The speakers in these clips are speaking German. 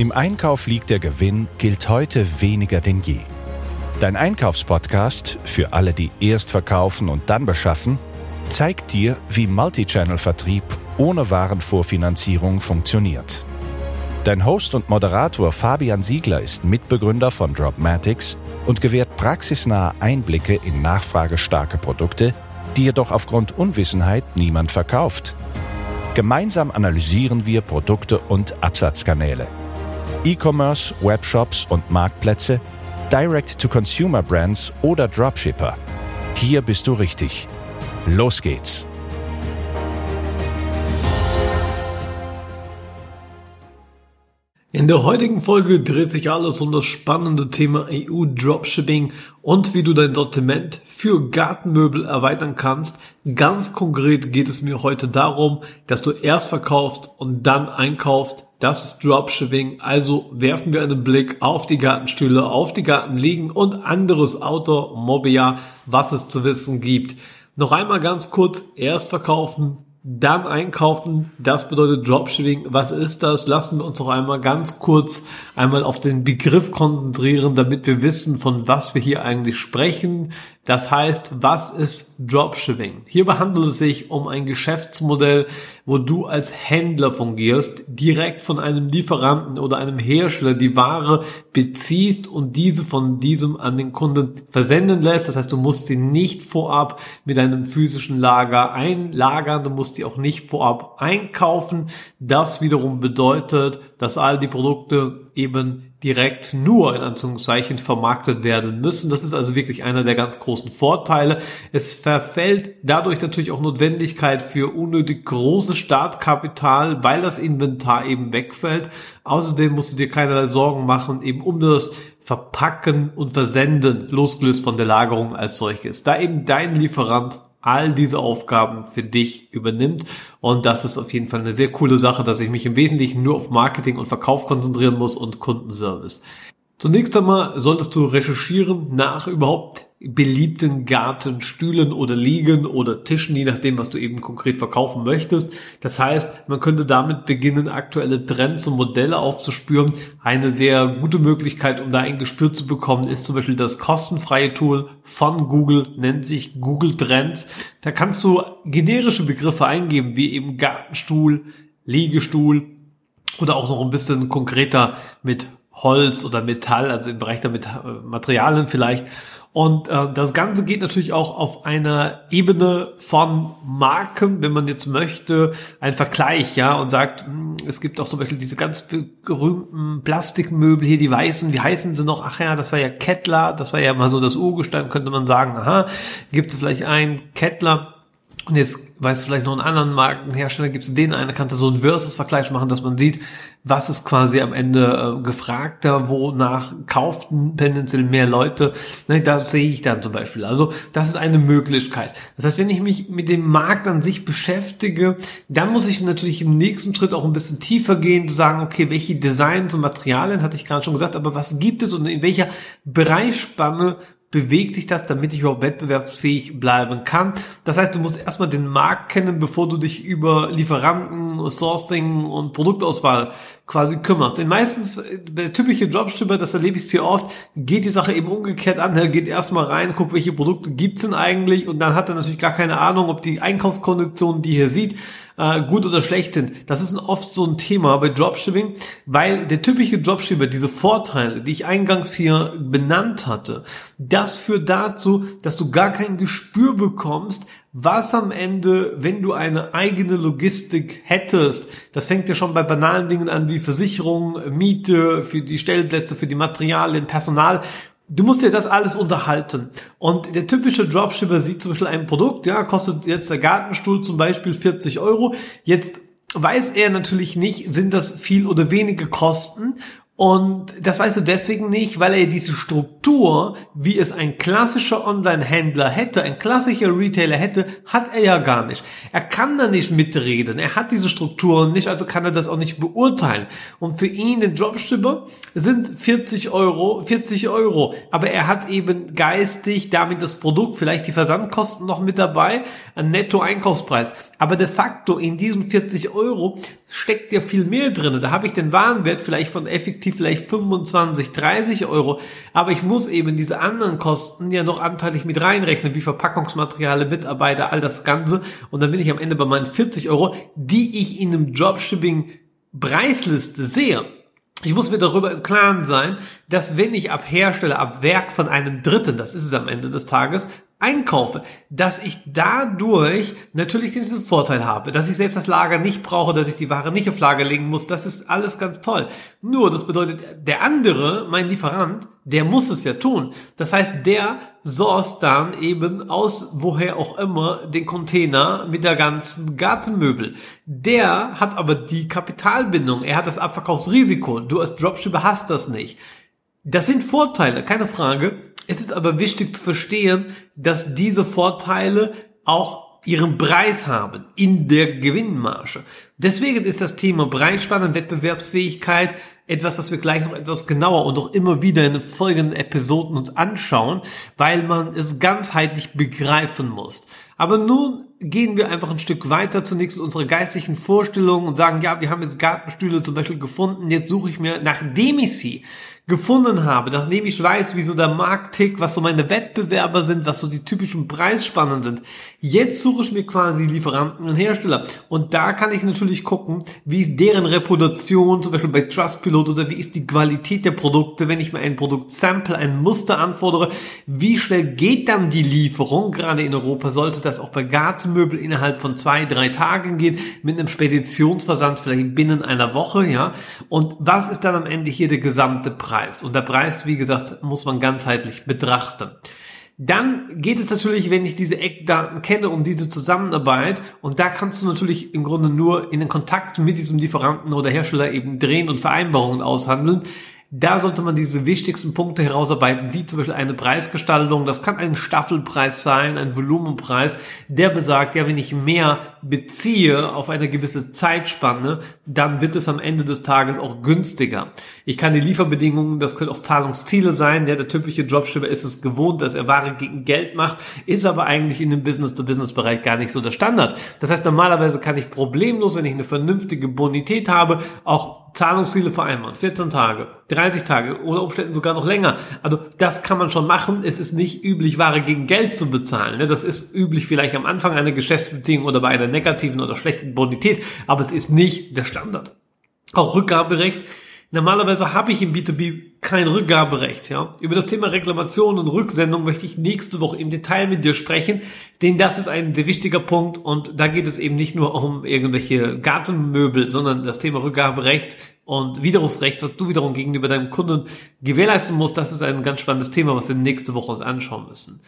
Im Einkauf liegt der Gewinn gilt heute weniger denn je. Dein Einkaufspodcast für alle, die erst verkaufen und dann beschaffen, zeigt dir, wie Multichannel-Vertrieb ohne Warenvorfinanzierung funktioniert. Dein Host und Moderator Fabian Siegler ist Mitbegründer von Dropmatics und gewährt praxisnahe Einblicke in nachfragestarke Produkte, die jedoch aufgrund Unwissenheit niemand verkauft. Gemeinsam analysieren wir Produkte und Absatzkanäle. E-Commerce, Webshops und Marktplätze, Direct-to-Consumer-Brands oder Dropshipper. Hier bist du richtig. Los geht's! In der heutigen Folge dreht sich alles um das spannende Thema EU Dropshipping und wie du dein Sortiment für Gartenmöbel erweitern kannst. Ganz konkret geht es mir heute darum, dass du erst verkaufst und dann einkaufst. Das ist Dropshipping. Also werfen wir einen Blick auf die Gartenstühle, auf die Gartenliegen und anderes Outdoor-Mobiliar, was es zu wissen gibt. Noch einmal ganz kurz, erst verkaufen, dann einkaufen, das bedeutet Dropshipping. Was ist das? Lassen wir uns noch einmal ganz kurz einmal auf den Begriff konzentrieren, damit wir wissen, von was wir hier eigentlich sprechen. Das heißt, was ist Dropshipping? Hierbei handelt es sich um ein Geschäftsmodell, wo du als Händler fungierst, direkt von einem Lieferanten oder einem Hersteller die Ware beziehst und diese von diesem an den Kunden versenden lässt. Das heißt, du musst sie nicht vorab mit einem physischen Lager einlagern, du musst sie auch nicht vorab einkaufen. Das wiederum bedeutet, dass all die Produkte eben direkt nur in Anführungszeichen vermarktet werden müssen. Das ist also wirklich einer der ganz großen Vorteile. Es verfällt dadurch natürlich auch Notwendigkeit für unnötig großes Startkapital, weil das Inventar eben wegfällt. Außerdem musst du dir keinerlei Sorgen machen, eben um das Verpacken und Versenden, losgelöst von der Lagerung als solches. Da eben dein Lieferant all diese Aufgaben für dich übernimmt. Und das ist auf jeden Fall eine sehr coole Sache, dass ich mich im Wesentlichen nur auf Marketing und Verkauf konzentrieren muss und Kundenservice. Zunächst einmal solltest du recherchieren nach überhaupt beliebten Gartenstühlen oder Liegen oder Tischen, je nachdem, was du eben konkret verkaufen möchtest. Das heißt, man könnte damit beginnen, aktuelle Trends und Modelle aufzuspüren. Eine sehr gute Möglichkeit, um da ein Gespür zu bekommen, ist zum Beispiel das kostenfreie Tool von Google, nennt sich Google Trends. Da kannst du generische Begriffe eingeben, wie eben Gartenstuhl, Liegestuhl oder auch noch ein bisschen konkreter mit Holz oder Metall, also im Bereich der Materialien vielleicht. Und äh, das Ganze geht natürlich auch auf einer Ebene von Marken, wenn man jetzt möchte, ein Vergleich, ja, und sagt, mh, hm, es gibt auch zum Beispiel diese ganz berühmten Plastikmöbel hier, die weißen, wie heißen sie noch? Ach ja, das war ja Kettler, das war ja mal so das Urgestein, könnte man sagen, aha, gibt es vielleicht einen Kettler, und jetzt weißt du vielleicht noch einen anderen Markenhersteller, gibt es den einen, kannst du so einen Versus-Vergleich machen, dass man sieht, was ist quasi am Ende äh, gefragter, wonach kauften tendenziell mehr Leute. Ne, da sehe ich dann zum Beispiel. Also das ist eine Möglichkeit. Das heißt, wenn ich mich mit dem Markt an sich beschäftige, dann muss ich natürlich im nächsten Schritt auch ein bisschen tiefer gehen, zu sagen, okay, welche Designs und Materialien, hatte ich gerade schon gesagt, aber was gibt es und in welcher Bereichsspanne bewegt sich das, damit ich überhaupt wettbewerbsfähig bleiben kann. Das heißt, du musst erstmal den Markt kennen, bevor du dich über Lieferanten, Sourcing und Produktauswahl quasi kümmerst. Denn meistens, der typische Jobstüber, das erlebe ich hier oft, geht die Sache eben umgekehrt an. Er geht erstmal rein, guckt, welche Produkte gibt's denn eigentlich und dann hat er natürlich gar keine Ahnung, ob die Einkaufskonditionen, die er sieht, äh, gut oder schlecht sind. Das ist oft so ein Thema bei Dropshipping, weil der typische Dropshipper diese Vorteile, die ich eingangs hier benannt hatte, das führt dazu, dass du gar kein Gespür bekommst, was am Ende, wenn du eine eigene Logistik hättest, das fängt ja schon bei banalen Dingen an wie Versicherung, Miete für die Stellplätze, für die Materialien, Personal, du musst dir das alles unterhalten. Und der typische Dropshipper sieht zum Beispiel ein Produkt, ja, kostet jetzt der Gartenstuhl zum Beispiel 40 Euro. Jetzt weiß er natürlich nicht, sind das viel oder wenige Kosten und das weißt du deswegen nicht, weil er diese Struktur, wie es ein klassischer Online-Händler hätte, ein klassischer Retailer hätte, hat er ja gar nicht. Er kann da nicht mitreden. Er hat diese Strukturen nicht, also kann er das auch nicht beurteilen. Und für ihn, den Dropshipper, sind 40 Euro, 40 Euro. Aber er hat eben geistig damit das Produkt, vielleicht die Versandkosten noch mit dabei, ein Netto-Einkaufspreis. Aber de facto in diesen 40 Euro steckt ja viel mehr drin. Da habe ich den Warenwert vielleicht von effektiv vielleicht 25, 30 Euro. Aber ich muss eben diese anderen Kosten ja noch anteilig mit reinrechnen, wie Verpackungsmaterialien, Mitarbeiter, all das Ganze. Und dann bin ich am Ende bei meinen 40 Euro, die ich in einem Dropshipping Preisliste sehe. Ich muss mir darüber im Klaren sein, dass wenn ich ab Hersteller, ab Werk von einem Dritten, das ist es am Ende des Tages, einkaufe, dass ich dadurch natürlich diesen Vorteil habe, dass ich selbst das Lager nicht brauche, dass ich die Ware nicht auf Lager legen muss, das ist alles ganz toll. Nur, das bedeutet, der andere, mein Lieferant, der muss es ja tun. Das heißt, der source dann eben aus woher auch immer den Container mit der ganzen Gartenmöbel. Der hat aber die Kapitalbindung, er hat das Abverkaufsrisiko. Du als Dropshipper hast das nicht. Das sind Vorteile, keine Frage. Es ist aber wichtig zu verstehen, dass diese Vorteile auch ihren Preis haben in der Gewinnmarge. Deswegen ist das Thema Preisspanne Wettbewerbsfähigkeit etwas, was wir gleich noch etwas genauer und auch immer wieder in den folgenden Episoden uns anschauen, weil man es ganzheitlich begreifen muss. Aber nun gehen wir einfach ein Stück weiter zunächst in unsere geistlichen Vorstellungen und sagen, ja, wir haben jetzt Gartenstühle zum Beispiel gefunden, jetzt suche ich mir, nachdem ich sie gefunden habe, nachdem ich weiß, wie so der Markt tickt, was so meine Wettbewerber sind, was so die typischen Preisspannen sind. Jetzt suche ich mir quasi Lieferanten und Hersteller. Und da kann ich natürlich gucken, wie ist deren Reputation, zum Beispiel bei Trustpilot oder wie ist die Qualität der Produkte, wenn ich mir ein Produkt sample, ein Muster anfordere, wie schnell geht dann die Lieferung? Gerade in Europa sollte das auch bei Gartenmöbel innerhalb von zwei, drei Tagen gehen, mit einem Speditionsversand vielleicht binnen einer Woche, ja. Und was ist dann am Ende hier der gesamte Preis? Preis. Und der Preis, wie gesagt, muss man ganzheitlich betrachten. Dann geht es natürlich, wenn ich diese Eckdaten kenne, um diese Zusammenarbeit. Und da kannst du natürlich im Grunde nur in den Kontakt mit diesem Lieferanten oder Hersteller eben drehen und Vereinbarungen aushandeln. Da sollte man diese wichtigsten Punkte herausarbeiten, wie zum Beispiel eine Preisgestaltung. Das kann ein Staffelpreis sein, ein Volumenpreis, der besagt, ja, wenn ich mehr beziehe auf eine gewisse Zeitspanne, dann wird es am Ende des Tages auch günstiger. Ich kann die Lieferbedingungen, das können auch Zahlungsziele sein. Ja, der typische Dropshipper ist es gewohnt, dass er Ware gegen Geld macht, ist aber eigentlich in dem Business-to-Business-Bereich gar nicht so der Standard. Das heißt, normalerweise kann ich problemlos, wenn ich eine vernünftige Bonität habe, auch Zahlungsziele vereinbaren. 14 Tage, 30 Tage, oder Umständen sogar noch länger. Also das kann man schon machen. Es ist nicht üblich, Ware gegen Geld zu bezahlen. Ne? Das ist üblich vielleicht am Anfang einer Geschäftsbeziehung oder bei einer negativen oder schlechten Bonität, aber es ist nicht der Standard. Auch Rückgaberecht Normalerweise habe ich im B2B kein Rückgaberecht. Ja? Über das Thema Reklamation und Rücksendung möchte ich nächste Woche im Detail mit dir sprechen, denn das ist ein sehr wichtiger Punkt und da geht es eben nicht nur um irgendwelche Gartenmöbel, sondern das Thema Rückgaberecht und Widerrufsrecht, was du wiederum gegenüber deinem Kunden gewährleisten musst, das ist ein ganz spannendes Thema, was wir nächste Woche uns anschauen müssen.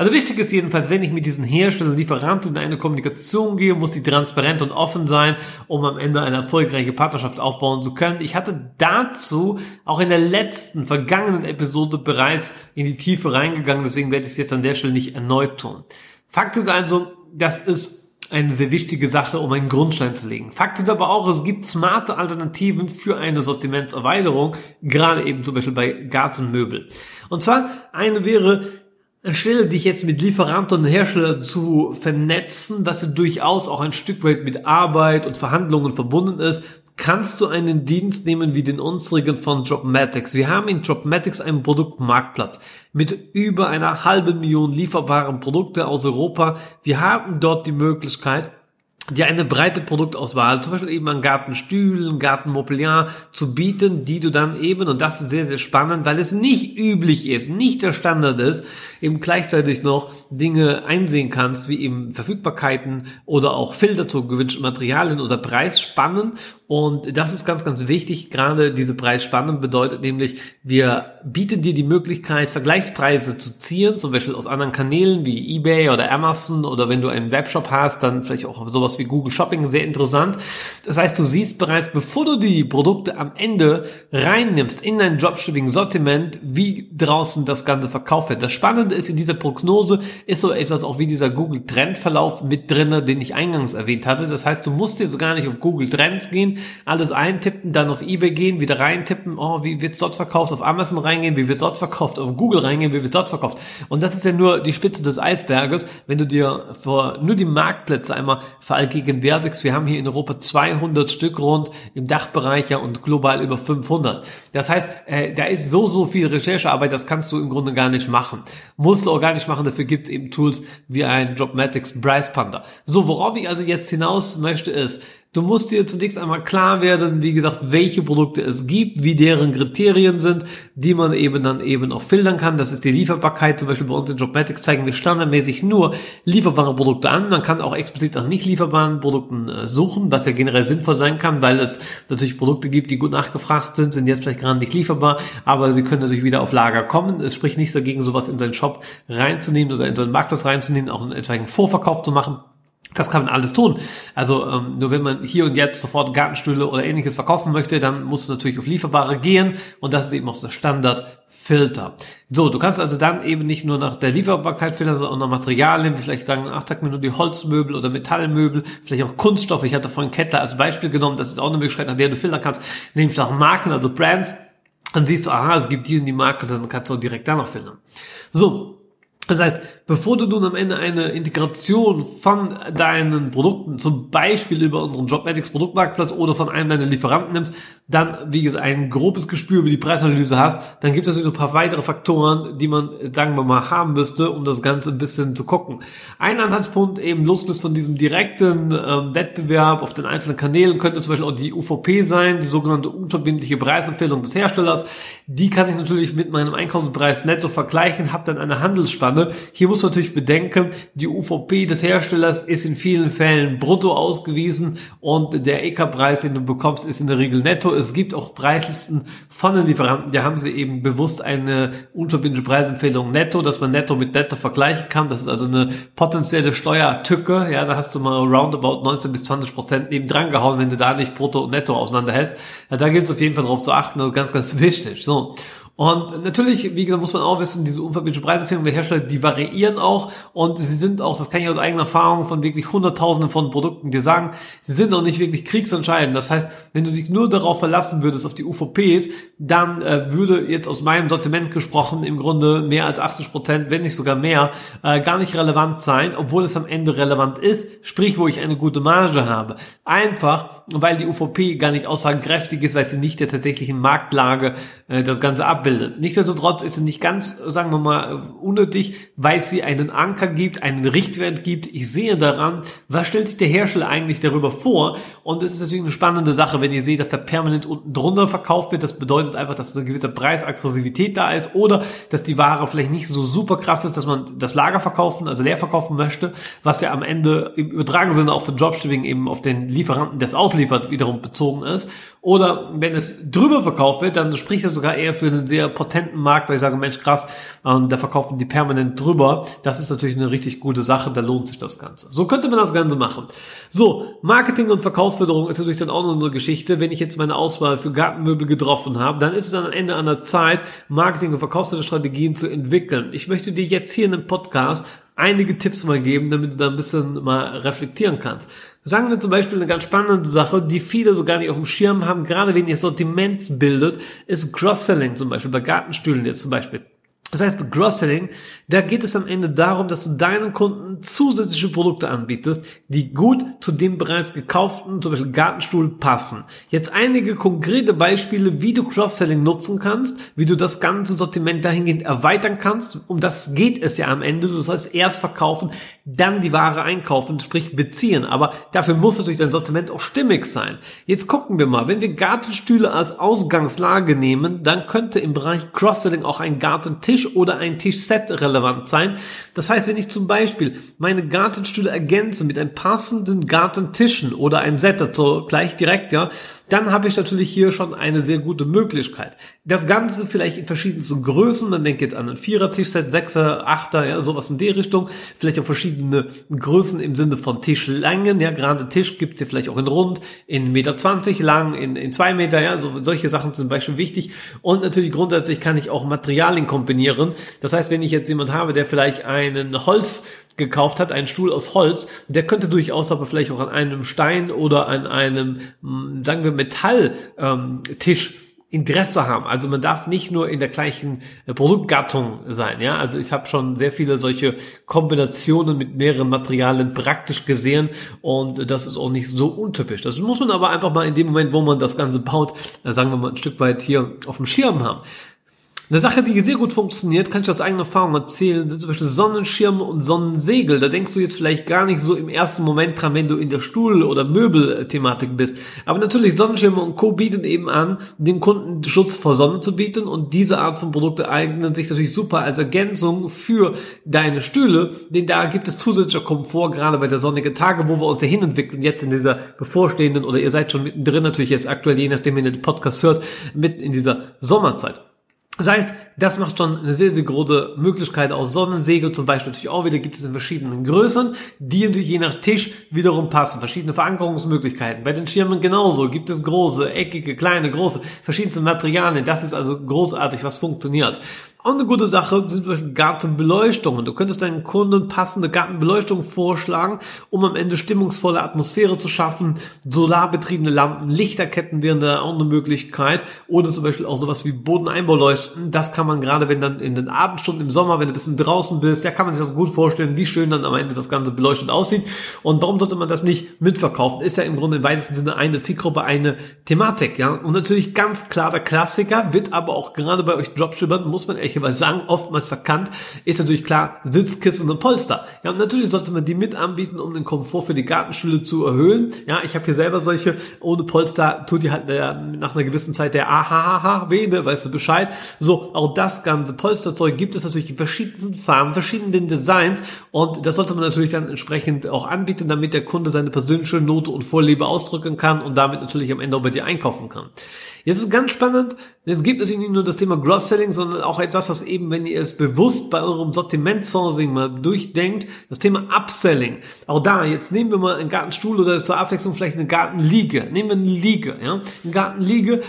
Also wichtig ist jedenfalls, wenn ich mit diesen Herstellern, Lieferanten in eine Kommunikation gehe, muss die transparent und offen sein, um am Ende eine erfolgreiche Partnerschaft aufbauen zu können. Ich hatte dazu auch in der letzten, vergangenen Episode bereits in die Tiefe reingegangen, deswegen werde ich es jetzt an der Stelle nicht erneut tun. Fakt ist also, das ist eine sehr wichtige Sache, um einen Grundstein zu legen. Fakt ist aber auch, es gibt smarte Alternativen für eine Sortimentserweiterung, gerade eben zum Beispiel bei Gartenmöbel. Und zwar eine wäre Anstelle dich jetzt mit Lieferanten und Herstellern zu vernetzen, was ja durchaus auch ein Stück weit mit Arbeit und Verhandlungen verbunden ist, kannst du einen Dienst nehmen wie den unsrigen von Dropmatics. Wir haben in Dropmatics einen Produktmarktplatz mit über einer halben Million lieferbaren Produkte aus Europa. Wir haben dort die Möglichkeit, dir eine breite Produktauswahl, zum Beispiel eben an Gartenstühlen, Gartenmobiliar zu bieten, die du dann eben, und das ist sehr, sehr spannend, weil es nicht üblich ist, nicht der Standard ist, eben gleichzeitig noch Dinge einsehen kannst, wie eben Verfügbarkeiten oder auch Filter zu gewünschten Materialien oder Preisspannen. Und das ist ganz, ganz wichtig. Gerade diese Preisspannen bedeutet nämlich, wir bieten dir die Möglichkeit, Vergleichspreise zu ziehen, zum Beispiel aus anderen Kanälen wie eBay oder Amazon oder wenn du einen Webshop hast, dann vielleicht auch sowas wie Google Shopping, sehr interessant. Das heißt, du siehst bereits, bevor du die Produkte am Ende reinnimmst in dein Dropshipping-Sortiment, wie draußen das Ganze verkauft wird. Das Spannende ist in dieser Prognose, ist so etwas auch wie dieser Google Trendverlauf mit drinne, den ich eingangs erwähnt hatte. Das heißt, du musst jetzt gar nicht auf Google Trends gehen, alles eintippen, dann auf eBay gehen, wieder reintippen, oh, wie wird's dort verkauft, auf Amazon reingehen, wie wird's dort verkauft, auf Google reingehen, wie wird's dort verkauft. Und das ist ja nur die Spitze des Eisberges, wenn du dir vor nur die Marktplätze einmal verallgegenwärtigst. Wir haben hier in Europa 200 Stück rund im Dachbereich ja und global über 500. Das heißt, äh, da ist so, so viel Recherchearbeit, das kannst du im Grunde gar nicht machen. Musst du auch gar nicht machen, dafür gibt es eben Tools wie ein Dropmatics Price Panda. So, worauf ich also jetzt hinaus möchte ist, Du musst dir zunächst einmal klar werden, wie gesagt, welche Produkte es gibt, wie deren Kriterien sind, die man eben dann eben auch filtern kann. Das ist die Lieferbarkeit. Zum Beispiel bei uns in Jobmatics zeigen wir standardmäßig nur lieferbare Produkte an. Man kann auch explizit nach nicht lieferbaren Produkten äh, suchen, was ja generell sinnvoll sein kann, weil es natürlich Produkte gibt, die gut nachgefragt sind, sind jetzt vielleicht gerade nicht lieferbar, aber sie können natürlich wieder auf Lager kommen. Es spricht nichts dagegen, sowas in seinen Shop reinzunehmen oder in seinen Marktplatz reinzunehmen, auch einen etwaigen Vorverkauf zu machen. Das kann man alles tun. Also ähm, nur wenn man hier und jetzt sofort Gartenstühle oder ähnliches verkaufen möchte, dann muss es natürlich auf Lieferbare gehen und das ist eben auch der Standardfilter. So, du kannst also dann eben nicht nur nach der Lieferbarkeit filtern, sondern auch nach Materialien, wie vielleicht sagen, ach, sag mir nur die Holzmöbel oder Metallmöbel, vielleicht auch Kunststoffe. Ich hatte vorhin Kettler als Beispiel genommen, das ist auch eine Möglichkeit, nach der du filtern kannst, nämlich nach Marken, also Brands. Dann siehst du, aha, es gibt die und die Marke, dann kannst du auch direkt danach filtern. So, das heißt, bevor du nun am Ende eine Integration von deinen Produkten, zum Beispiel über unseren Jobmatics Produktmarktplatz oder von einem deiner Lieferanten nimmst, dann, wie gesagt, ein grobes Gespür über die Preisanalyse hast, dann gibt es natürlich noch ein paar weitere Faktoren, die man, sagen wir mal, haben müsste, um das Ganze ein bisschen zu gucken. Ein Anhaltspunkt eben losgelöst von diesem direkten ähm, Wettbewerb auf den einzelnen Kanälen könnte zum Beispiel auch die UVP sein, die sogenannte unverbindliche Preisempfehlung des Herstellers. Die kann ich natürlich mit meinem Einkaufspreis netto vergleichen, habe dann eine Handelsspanne. Hier muss man natürlich bedenken, die UVP des Herstellers ist in vielen Fällen brutto ausgewiesen und der EK-Preis, den du bekommst, ist in der Regel netto es gibt auch Preislisten von den Lieferanten, da haben sie eben bewusst eine unverbindliche Preisempfehlung netto, dass man netto mit netto vergleichen kann. Das ist also eine potenzielle Steuertücke. Ja, da hast du mal roundabout 19 bis 20 Prozent neben dran gehauen, wenn du da nicht brutto und netto auseinanderhältst. Ja, da gilt es auf jeden Fall darauf zu achten. Das ist ganz, ganz wichtig. So. Und natürlich, wie gesagt, muss man auch wissen, diese unverbindliche Preisempfehlung der Hersteller, die variieren auch und sie sind auch, das kann ich aus eigener Erfahrung von wirklich hunderttausenden von Produkten dir sagen, sie sind auch nicht wirklich kriegsentscheidend. Das heißt, wenn du dich nur darauf verlassen würdest, auf die UVPs, dann äh, würde jetzt aus meinem Sortiment gesprochen im Grunde mehr als 80 Prozent, wenn nicht sogar mehr, äh, gar nicht relevant sein, obwohl es am Ende relevant ist, sprich, wo ich eine gute Marge habe. Einfach, weil die UVP gar nicht aussagekräftig ist, weil sie nicht der tatsächlichen Marktlage äh, das Ganze abbildet abbildet. Nichtsdestotrotz ist sie nicht ganz, sagen wir mal, unnötig, weil sie einen Anker gibt, einen Richtwert gibt. Ich sehe daran, was stellt sich der Hersteller eigentlich darüber vor? Und es ist natürlich eine spannende Sache, wenn ihr seht, dass da permanent unten drunter verkauft wird. Das bedeutet einfach, dass eine gewisse Preisaggressivität da ist oder dass die Ware vielleicht nicht so super krass ist, dass man das Lager verkaufen, also leer verkaufen möchte, was ja am Ende im übertragenen Sinne auch für Dropshipping eben auf den Lieferanten, der es ausliefert, wiederum bezogen ist. Oder wenn es drüber verkauft wird, dann spricht das sogar eher für einen sehr potenten Markt, weil ich sage, Mensch, krass, ähm, da verkaufen die permanent drüber. Das ist natürlich eine richtig gute Sache, da lohnt sich das Ganze. So könnte man das Ganze machen. So, Marketing und Verkaufsförderung ist natürlich dann auch noch eine Geschichte. Wenn ich jetzt meine Auswahl für Gartenmöbel getroffen habe, dann ist es am Ende an der Zeit, Marketing- und Verkaufsförderstrategien zu entwickeln. Ich möchte dir jetzt hier in einem Podcast einige Tipps mal geben, damit du da ein bisschen mal reflektieren kannst. Sagen wir zum Beispiel eine ganz spannende Sache, die viele so gar nicht auf dem Schirm haben, gerade wenn ihr Sortiment bildet, ist Cross-Selling zum Beispiel, bei Gartenstühlen jetzt zum Beispiel. Das heißt, Cross-Selling, da geht es am Ende darum, dass du deinen Kunden zusätzliche Produkte anbietest, die gut zu dem bereits gekauften, zum Beispiel Gartenstuhl, passen. Jetzt einige konkrete Beispiele, wie du Cross-Selling nutzen kannst, wie du das ganze Sortiment dahingehend erweitern kannst. Um das geht es ja am Ende. Du sollst erst verkaufen, dann die Ware einkaufen, sprich beziehen. Aber dafür muss natürlich dein Sortiment auch stimmig sein. Jetzt gucken wir mal, wenn wir Gartenstühle als Ausgangslage nehmen, dann könnte im Bereich Cross-Selling auch ein Gartentisch oder ein Tischset relevant sein. Das heißt, wenn ich zum Beispiel meine Gartenstühle ergänze mit einem passenden Gartentischen oder einem Set, dazu gleich direkt, ja, dann habe ich natürlich hier schon eine sehr gute Möglichkeit. Das Ganze vielleicht in verschiedensten Größen, man denkt jetzt an ein Vierer-Tischset, Sechser, Achter, ja, sowas in der Richtung, vielleicht auch verschiedene Größen im Sinne von Tischlängen, ja, gerade Tisch gibt es ja vielleicht auch in rund, in Meter zwanzig lang, in, in zwei Meter, ja, so, solche Sachen sind zum Beispiel wichtig. Und natürlich grundsätzlich kann ich auch Materialien kombinieren, das heißt, wenn ich jetzt jemand habe, der vielleicht einen Holz gekauft hat, einen Stuhl aus Holz, der könnte durchaus aber vielleicht auch an einem Stein oder an einem, hm, sagen wir, Metalltisch ähm, Interesse haben. Also man darf nicht nur in der gleichen äh, Produktgattung sein. Ja, also ich habe schon sehr viele solche Kombinationen mit mehreren Materialien praktisch gesehen und das ist auch nicht so untypisch. Das muss man aber einfach mal in dem Moment, wo man das Ganze baut, äh, sagen wir mal ein Stück weit hier auf dem Schirm haben. Eine Sache, die sehr gut funktioniert, kann ich aus eigener Erfahrung erzählen, sind zum Beispiel Sonnenschirme und Sonnensegel. Da denkst du jetzt vielleicht gar nicht so im ersten Moment dran, wenn du in der Stuhl- oder Möbelthematik bist. Aber natürlich, Sonnenschirme und Co. bieten eben an, dem Kunden Schutz vor Sonne zu bieten und diese Art von Produkte eignen sich natürlich super als Ergänzung für deine Stühle, denn da gibt es zusätzlicher Komfort, gerade bei der sonnigen Tage, wo wir uns ja hinentwickeln, jetzt in dieser bevorstehenden, oder ihr seid schon mittendrin natürlich jetzt aktuell, je nachdem, wenn ihr den Podcast hört, mitten in dieser Sommerzeit. Das heißt, das macht schon eine sehr, sehr große Möglichkeit aus. Sonnensegel zum Beispiel natürlich auch wieder gibt es in verschiedenen Größen, die natürlich je nach Tisch wiederum passen. Verschiedene Verankerungsmöglichkeiten. Bei den Schirmen genauso gibt es große, eckige, kleine, große, verschiedenste Materialien. Das ist also großartig, was funktioniert. Auch eine gute Sache sind Gartenbeleuchtungen. Du könntest deinen Kunden passende Gartenbeleuchtung vorschlagen, um am Ende stimmungsvolle Atmosphäre zu schaffen. Solarbetriebene Lampen, Lichterketten wären da auch eine Möglichkeit. Oder zum Beispiel auch sowas wie Bodeneinbauleuchten. Das kann man gerade, wenn dann in den Abendstunden im Sommer, wenn du ein bisschen draußen bist, ja, kann man sich das gut vorstellen, wie schön dann am Ende das Ganze beleuchtet aussieht. Und warum sollte man das nicht mitverkaufen? Ist ja im Grunde im weitesten Sinne eine Zielgruppe, eine Thematik, ja. Und natürlich ganz klar der Klassiker, wird aber auch gerade bei euch Dropshippern, muss man echt ich aber sagen, oftmals verkannt, ist natürlich klar Sitzkissen und Polster. Ja, und natürlich sollte man die mit anbieten, um den Komfort für die Gartenstühle zu erhöhen. Ja, ich habe hier selber solche, ohne Polster tut die halt der, nach einer gewissen Zeit der Ahahaha weh, ne, weißt du Bescheid. So, auch das ganze Polsterzeug gibt es natürlich in verschiedenen Farben, verschiedenen Designs und das sollte man natürlich dann entsprechend auch anbieten, damit der Kunde seine persönliche Note und Vorliebe ausdrücken kann und damit natürlich am Ende auch bei dir einkaufen kann. Jetzt ist ganz spannend, es gibt natürlich nicht nur das Thema Gross-Selling, sondern auch etwas, was eben, wenn ihr es bewusst bei eurem Sortiment-Sourcing mal durchdenkt, das Thema Upselling. Auch da, jetzt nehmen wir mal einen Gartenstuhl oder zur Abwechslung vielleicht eine Gartenliege. Nehmen wir eine Liege, ja. Eine Gartenliege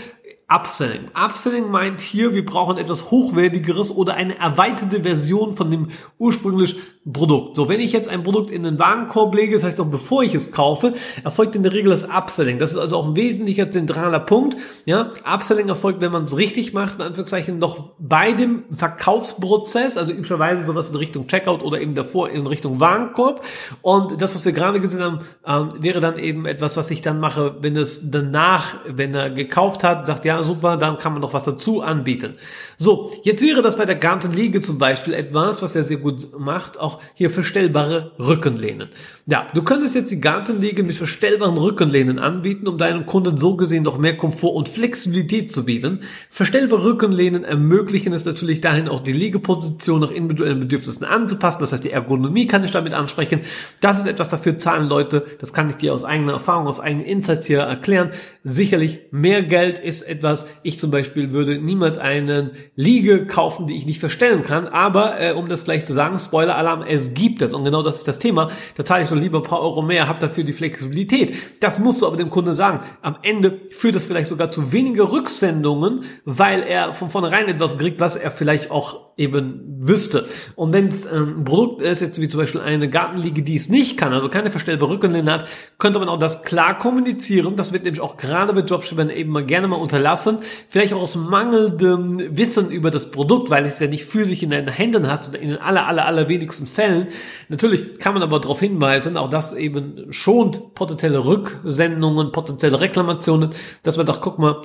Upselling. Upselling meint hier, wir brauchen etwas hochwertigeres oder eine erweiterte Version von dem ursprünglich Produkt. So, wenn ich jetzt ein Produkt in den Warenkorb lege, das heißt auch bevor ich es kaufe, erfolgt in der Regel das Upselling. Das ist also auch ein wesentlicher zentraler Punkt. Ja, Upselling erfolgt, wenn man es richtig macht, in Anführungszeichen noch bei dem Verkaufsprozess, also üblicherweise sowas in Richtung Checkout oder eben davor in Richtung Warenkorb. Und das, was wir gerade gesehen haben, ähm, wäre dann eben etwas, was ich dann mache, wenn es danach, wenn er gekauft hat, sagt, ja, super, dann kann man noch was dazu anbieten. So, jetzt wäre das bei der Gartenliege zum Beispiel etwas, was er sehr gut macht, auch hier verstellbare Rückenlehnen. Ja, du könntest jetzt die Gartenliege mit verstellbaren Rückenlehnen anbieten, um deinen Kunden so gesehen noch mehr Komfort und Flexibilität zu bieten. Verstellbare Rückenlehnen ermöglichen es natürlich dahin auch die Liegeposition nach individuellen Bedürfnissen anzupassen. Das heißt, die Ergonomie kann ich damit ansprechen. Das ist etwas dafür zahlen Leute. Das kann ich dir aus eigener Erfahrung, aus eigenen Insights hier erklären. Sicherlich mehr Geld ist etwas. Ich zum Beispiel würde niemals einen Liege kaufen, die ich nicht verstellen kann. Aber äh, um das gleich zu sagen, Spoiler-Alarm, es gibt es. Und genau das ist das Thema. Da zahle ich doch lieber ein paar Euro mehr, hab dafür die Flexibilität. Das musst du aber dem Kunden sagen. Am Ende führt das vielleicht sogar zu weniger Rücksendungen, weil er von vornherein etwas kriegt, was er vielleicht auch eben wüsste. Und wenn es ähm, ein Produkt ist, jetzt wie zum Beispiel eine Gartenliege, die es nicht kann, also keine verstellbare Rückenlehne hat, könnte man auch das klar kommunizieren. Das wird nämlich auch gerade bei Dropshippern eben mal gerne mal unterlassen. Vielleicht auch aus mangelndem Wissen über das Produkt, weil es ja nicht physisch in deinen Händen hast oder in den aller, aller, aller wenigsten Fällen. Natürlich kann man aber darauf hinweisen, auch das eben schont potenzielle Rücksendungen, potenzielle Reklamationen, dass man doch, guck mal,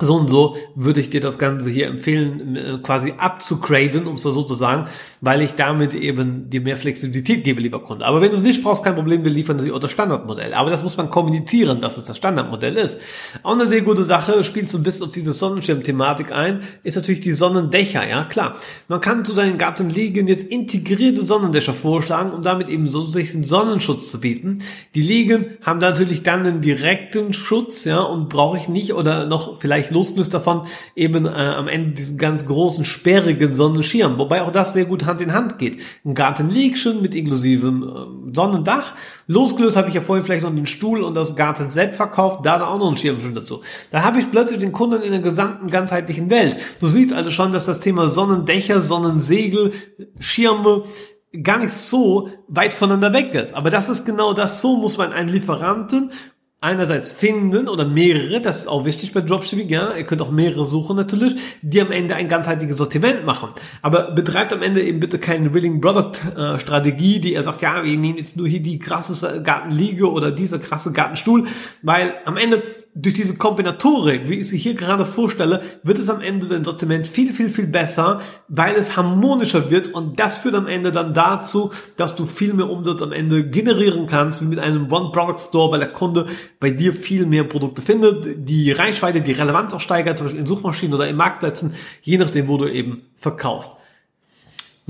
so und so würde ich dir das Ganze hier empfehlen, äh, quasi abzugraden, um es so zu sagen, weil ich damit eben dir mehr Flexibilität gebe, lieber Kunde. Aber wenn du es nicht brauchst, kein Problem, wir liefern natürlich auch das Standardmodell. Aber das muss man kommunizieren, dass es das Standardmodell ist. Auch eine sehr gute Sache, spielst du ein bisschen auf diese Sonnenschirm-Thematik ein, ist natürlich die Sonnendächer, ja klar. Man kann zu deinen Gartenliegen jetzt integrierte Sonnendächer vorschlagen, um damit eben so sich einen Sonnenschutz zu bieten. Die Liegen haben natürlich dann einen direkten Schutz, ja, und brauche ich nicht oder noch vielleicht losgelöst davon eben äh, am Ende diesen ganz großen, sperrigen Sonnenschirm, wobei auch das sehr gut Hand in Hand geht. Ein Gartenliegchen mit inklusivem äh, Sonnendach, losgelöst habe ich ja vorhin vielleicht noch den Stuhl und das Gartenset verkauft, da auch noch ein Schirm dazu. Da habe ich plötzlich den Kunden in der gesamten ganzheitlichen Welt. Du siehst also schon, dass das Thema Sonnendächer, Sonnensegel, Schirme, gar nicht so weit voneinander weg ist. Aber das ist genau das, so muss man einen Lieferanten einerseits finden oder mehrere, das ist auch wichtig bei Dropshipping, ja, ihr könnt auch mehrere suchen natürlich, die am Ende ein ganzheitliches Sortiment machen. Aber betreibt am Ende eben bitte keine Willing Product äh, Strategie, die er sagt, ja, wir nehmen jetzt nur hier die krasse Gartenliege oder dieser krasse Gartenstuhl, weil am Ende durch diese Kombinatorik, wie ich sie hier gerade vorstelle, wird es am Ende dein Sortiment viel, viel, viel besser, weil es harmonischer wird und das führt am Ende dann dazu, dass du viel mehr Umsatz am Ende generieren kannst wie mit einem One-Product-Store, weil der Kunde bei dir viel mehr Produkte findet, die Reichweite, die Relevanz auch steigert, zum Beispiel in Suchmaschinen oder in Marktplätzen, je nachdem, wo du eben verkaufst.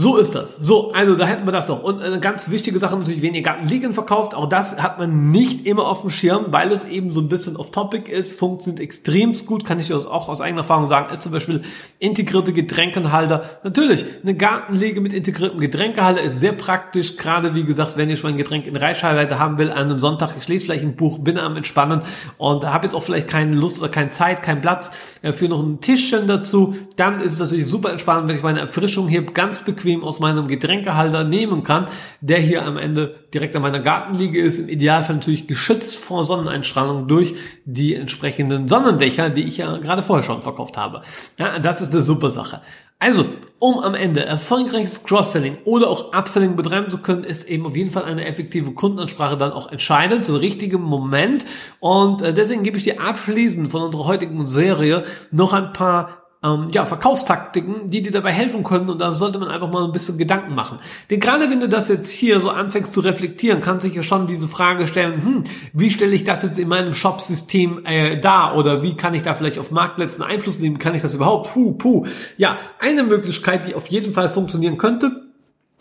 So ist das. So, also da hätten wir das doch. Und eine ganz wichtige Sache natürlich, wenn ihr Gartenliegen verkauft, auch das hat man nicht immer auf dem Schirm, weil es eben so ein bisschen off-topic ist. Funktioniert extremst gut, kann ich auch aus eigener Erfahrung sagen, ist zum Beispiel integrierte Getränkehalter. Natürlich, eine Gartenliege mit integriertem Getränkehalter ist sehr praktisch, gerade wie gesagt, wenn schon ein Getränk in Reichweite haben will, an einem Sonntag, ich lese vielleicht ein Buch, bin am Entspannen und habe jetzt auch vielleicht keine Lust oder keine Zeit, keinen Platz äh, für noch ein Tischchen dazu, dann ist es natürlich super entspannend, wenn ich meine Erfrischung hier ganz bequem bequem aus meinem Getränkehalter nehmen kann, der hier am Ende direkt an meiner Gartenliege ist, im Idealfall natürlich geschützt vor Sonneneinstrahlung durch die entsprechenden Sonnendächer, die ich ja gerade vorher schon verkauft habe. Ja, das ist eine super Sache. Also, um am Ende erfolgreiches Cross-Selling oder auch Upselling betreiben zu können, ist eben auf jeden Fall eine effektive Kundenansprache dann auch entscheidend, zum richtigen Moment. Und äh, deswegen gebe ich dir abschließend von unserer heutigen Serie noch ein paar ähm, ja, Verkaufstaktiken, die dir dabei helfen können und da sollte man einfach mal ein bisschen Gedanken machen. Denn gerade wenn du das jetzt hier so anfängst zu reflektieren, kannst du ja schon diese Frage stellen, hm, wie stelle ich das jetzt in meinem Shop-System äh, dar oder wie kann ich da vielleicht auf Marktplätzen Einfluss nehmen, kann ich das überhaupt? Puh, puh. Ja, eine Möglichkeit, die auf jeden Fall funktionieren könnte,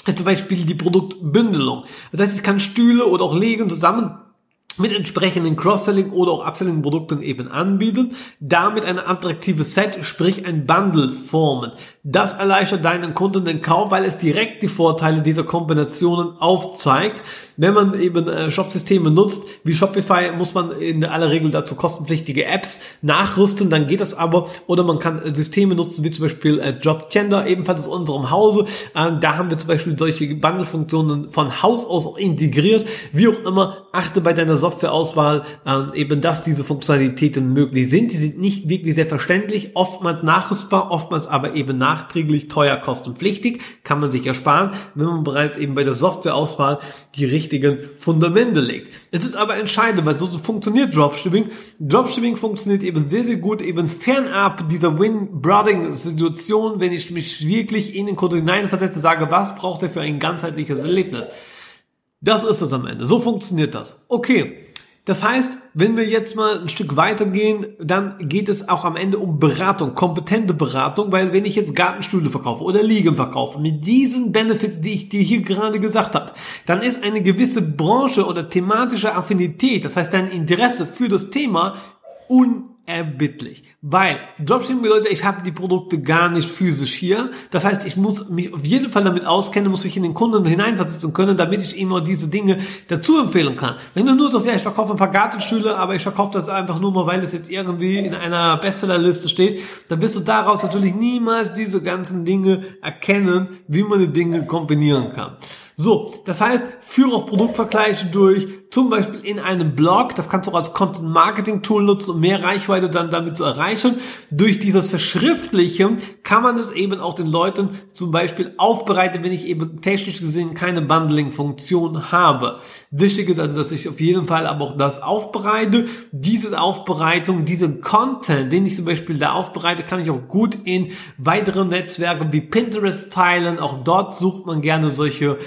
ist zum Beispiel die Produktbündelung. Das heißt, ich kann Stühle oder auch Legen zusammen mit entsprechenden Cross-Selling oder auch Upselling Produkten eben anbieten, damit ein attraktives Set, sprich ein Bundle formen. Das erleichtert deinen Kunden den Kauf, weil es direkt die Vorteile dieser Kombinationen aufzeigt wenn man eben äh, Shop-Systeme nutzt, wie Shopify, muss man in aller Regel dazu kostenpflichtige Apps nachrüsten, dann geht das aber. Oder man kann äh, Systeme nutzen, wie zum Beispiel äh, Jobtender, ebenfalls aus unserem Hause. Ähm, da haben wir zum Beispiel solche Bundle-Funktionen von Haus aus auch integriert. Wie auch immer, achte bei deiner Softwareauswahl äh, eben, dass diese Funktionalitäten möglich sind. Die sind nicht wirklich selbstverständlich, oftmals nachrüstbar, oftmals aber eben nachträglich teuer kostenpflichtig. Kann man sich ersparen, wenn man bereits eben bei der Softwareauswahl die richtige richtigen Fundamente legt. Es ist aber entscheidend, weil so, funktioniert Dropshipping. Dropshipping funktioniert eben sehr, sehr gut, eben fernab dieser Win-Broading-Situation, wenn ich mich wirklich in den Kunden hineinversetze, sage, was braucht er für ein ganzheitliches Erlebnis. Das ist es am Ende. So funktioniert das. Okay. Das heißt, wenn wir jetzt mal ein Stück weitergehen, dann geht es auch am Ende um Beratung, kompetente Beratung, weil wenn ich jetzt Gartenstühle verkaufe oder Liegen verkaufe, mit diesen Benefits, die ich dir hier gerade gesagt habe, dann ist eine gewisse Branche oder thematische Affinität, das heißt dein Interesse für das Thema, erbittlich. Weil Dropshipping bedeutet, ich habe die Produkte gar nicht physisch hier. Das heißt, ich muss mich auf jeden Fall damit auskennen, muss mich in den Kunden hineinversetzen können, damit ich ihm diese Dinge dazu empfehlen kann. Wenn du nur sagst, ja, ich verkaufe ein paar Gartenstühle, aber ich verkaufe das einfach nur mal, weil es jetzt irgendwie in einer Bestsellerliste steht, dann wirst du daraus natürlich niemals diese ganzen Dinge erkennen, wie man die Dinge kombinieren kann. So, das heißt, führe auch Produktvergleiche durch, zum Beispiel in einem Blog. Das kannst du auch als Content Marketing Tool nutzen, um mehr Reichweite dann damit zu erreichen. Durch dieses Verschriftlichen kann man es eben auch den Leuten zum Beispiel aufbereiten, wenn ich eben technisch gesehen keine Bundling-Funktion habe. Wichtig ist also, dass ich auf jeden Fall aber auch das aufbereite. Diese Aufbereitung, diesen Content, den ich zum Beispiel da aufbereite, kann ich auch gut in weitere Netzwerke wie Pinterest teilen. Auch dort sucht man gerne solche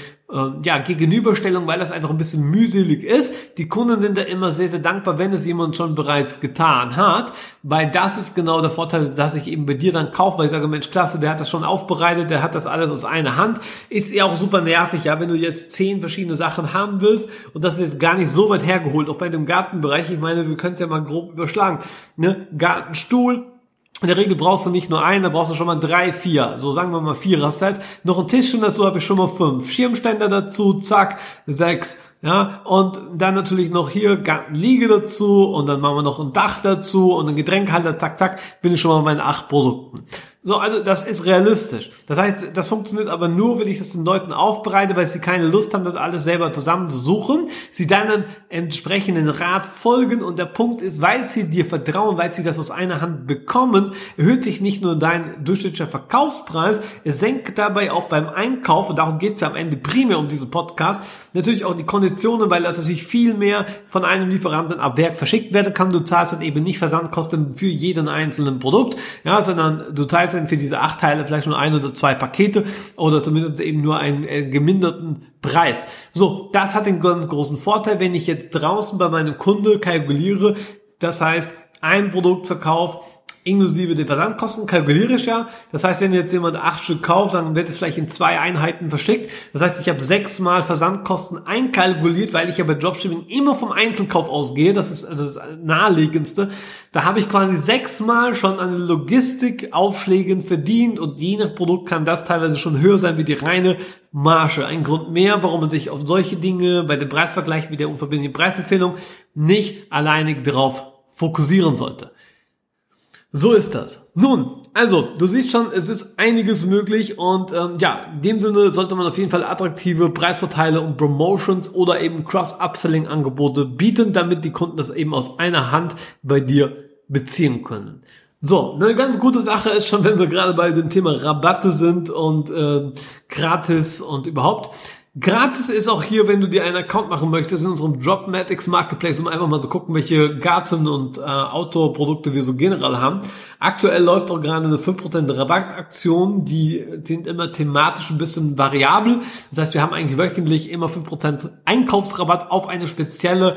ja, Gegenüberstellung, weil das einfach ein bisschen mühselig ist. Die Kunden sind da immer sehr, sehr dankbar, wenn es jemand schon bereits getan hat, weil das ist genau der Vorteil, dass ich eben bei dir dann kaufe, weil ich sage, Mensch, klasse, der hat das schon aufbereitet, der hat das alles aus einer Hand. Ist ja auch super nervig, ja, wenn du jetzt zehn verschiedene Sachen haben willst und das ist jetzt gar nicht so weit hergeholt, auch bei dem Gartenbereich. Ich meine, wir können es ja mal grob überschlagen. Ne? Gartenstuhl, in der Regel brauchst du nicht nur einen, da brauchst du schon mal drei, vier. So sagen wir mal vierer Set. Noch ein Tischchen dazu habe ich schon mal fünf. Schirmständer dazu, zack, sechs. Ja, und dann natürlich noch hier Gartenliege dazu und dann machen wir noch ein Dach dazu und ein Getränkhalter, zack, zack, bin ich schon mal bei meinen acht Produkten. So, also das ist realistisch. Das heißt, das funktioniert aber nur, wenn ich das den Leuten aufbereite, weil sie keine Lust haben, das alles selber zusammen zu suchen. Sie dann entsprechenden Rat folgen und der Punkt ist, weil sie dir vertrauen, weil sie das aus einer Hand bekommen, erhöht sich nicht nur dein durchschnittlicher Verkaufspreis, es senkt dabei auch beim Einkauf, und darum geht es ja am Ende primär um diesen Podcast, natürlich auch die Konditionen, weil das natürlich viel mehr von einem Lieferanten ab Werk verschickt werden kann. Du zahlst dann eben nicht Versandkosten für jeden einzelnen Produkt, ja, sondern du zahlst sind für diese acht Teile vielleicht nur ein oder zwei Pakete oder zumindest eben nur einen äh, geminderten Preis. So, das hat den ganz großen Vorteil, wenn ich jetzt draußen bei meinem Kunde kalkuliere, das heißt, ein Produktverkauf inklusive der Versandkosten kalkuliere ich ja. Das heißt, wenn jetzt jemand acht Stück kauft, dann wird es vielleicht in zwei Einheiten verschickt. Das heißt, ich habe sechsmal Versandkosten einkalkuliert, weil ich ja bei Dropshipping immer vom Einzelkauf ausgehe. Das ist also das naheliegendste. Da habe ich quasi sechsmal schon an Logistikaufschlägen verdient und je nach Produkt kann das teilweise schon höher sein wie die reine Marge. Ein Grund mehr, warum man sich auf solche Dinge bei dem Preisvergleich mit der unverbindlichen Preisempfehlung nicht alleinig darauf fokussieren sollte. So ist das. Nun, also, du siehst schon, es ist einiges möglich und ähm, ja, in dem Sinne sollte man auf jeden Fall attraktive Preisvorteile und Promotions oder eben Cross-Upselling-Angebote bieten, damit die Kunden das eben aus einer Hand bei dir beziehen können. So, eine ganz gute Sache ist schon, wenn wir gerade bei dem Thema Rabatte sind und äh, gratis und überhaupt. Gratis ist auch hier, wenn du dir einen Account machen möchtest in unserem Dropmatics Marketplace, um einfach mal zu gucken, welche Garten- und äh, Outdoor-Produkte wir so generell haben. Aktuell läuft auch gerade eine 5% Rabattaktion, die sind immer thematisch ein bisschen variabel. Das heißt, wir haben eigentlich wöchentlich immer 5% Einkaufsrabatt auf eine spezielle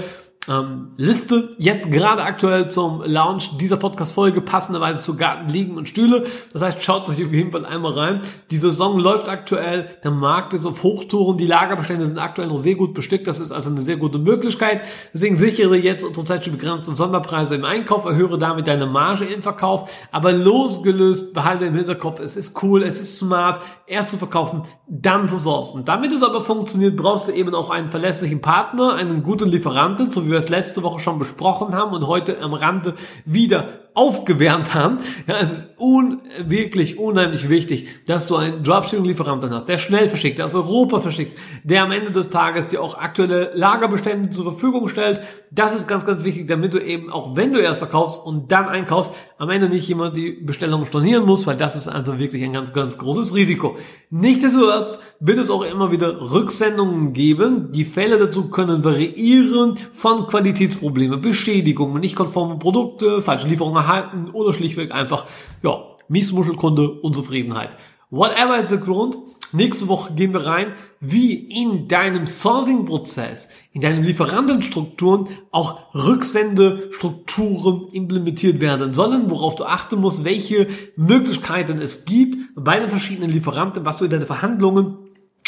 ähm, Liste. Jetzt gerade aktuell zum Launch dieser Podcast-Folge passenderweise zu Garten, Liegen und Stühle. Das heißt, schaut euch auf jeden Fall einmal rein. Die Saison läuft aktuell, der Markt ist auf Hochtouren, die Lagerbestände sind aktuell noch sehr gut bestückt. Das ist also eine sehr gute Möglichkeit. Deswegen sichere jetzt unsere Zeit schon begrenzten Sonderpreise im Einkauf, erhöhe damit deine Marge im Verkauf. Aber losgelöst, behalte im Hinterkopf, es ist cool, es ist smart, erst zu verkaufen, dann zu sourcen. Damit es aber funktioniert, brauchst du eben auch einen verlässlichen Partner, einen guten Lieferanten, so wie wir es letzte Woche schon besprochen haben und heute am Rande wieder aufgewärmt haben. Ja, es ist un wirklich unheimlich wichtig, dass du einen Dropshipping-Lieferanten hast, der schnell verschickt, der aus Europa verschickt, der am Ende des Tages dir auch aktuelle Lagerbestände zur Verfügung stellt. Das ist ganz, ganz wichtig, damit du eben auch wenn du erst verkaufst und dann einkaufst, am Ende nicht jemand die Bestellung stornieren muss, weil das ist also wirklich ein ganz, ganz großes Risiko. Nichtsdestotrotz wird es auch immer wieder Rücksendungen geben. Die Fälle dazu können variieren von Qualitätsprobleme, Beschädigungen, nicht konforme Produkte, falsche Lieferungen erhalten oder schlichtweg einfach, ja, Miesmuschelkunde, Unzufriedenheit. Whatever is the Grund, nächste Woche gehen wir rein, wie in deinem Sourcing-Prozess, in deinen Lieferantenstrukturen auch Rücksendestrukturen implementiert werden sollen, worauf du achten musst, welche Möglichkeiten es gibt bei den verschiedenen Lieferanten, was du in deine Verhandlungen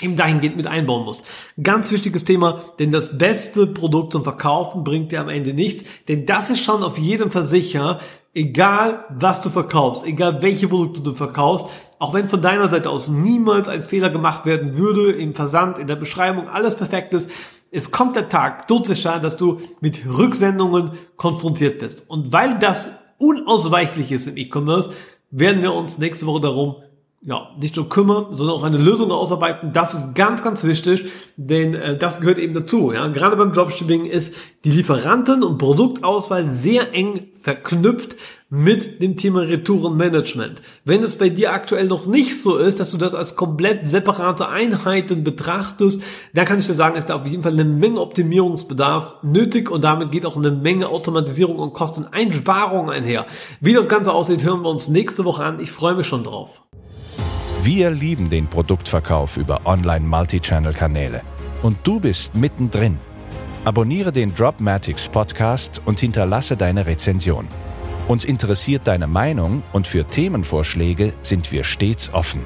eben dahingehend mit einbauen musst. Ganz wichtiges Thema, denn das beste Produkt zum Verkaufen bringt dir am Ende nichts, denn das ist schon auf jedem Versicherer, egal was du verkaufst, egal welche Produkte du verkaufst, auch wenn von deiner Seite aus niemals ein Fehler gemacht werden würde im Versand, in der Beschreibung, alles perfekt ist, es kommt der Tag, todsicher, dass du mit Rücksendungen konfrontiert bist. Und weil das unausweichlich ist im E-Commerce, werden wir uns nächste Woche darum ja, nicht nur kümmern, sondern auch eine Lösung ausarbeiten. Das ist ganz, ganz wichtig, denn äh, das gehört eben dazu. Ja, gerade beim Dropshipping ist die Lieferanten- und Produktauswahl sehr eng verknüpft mit dem Thema Retourenmanagement. Wenn es bei dir aktuell noch nicht so ist, dass du das als komplett separate Einheiten betrachtest, dann kann ich dir sagen, ist da auf jeden Fall eine Menge Optimierungsbedarf nötig und damit geht auch eine Menge Automatisierung und Kosteneinsparung einher. Wie das Ganze aussieht, hören wir uns nächste Woche an. Ich freue mich schon drauf. Wir lieben den Produktverkauf über Online-Multichannel-Kanäle. Und du bist mittendrin. Abonniere den Dropmatics Podcast und hinterlasse deine Rezension. Uns interessiert deine Meinung und für Themenvorschläge sind wir stets offen.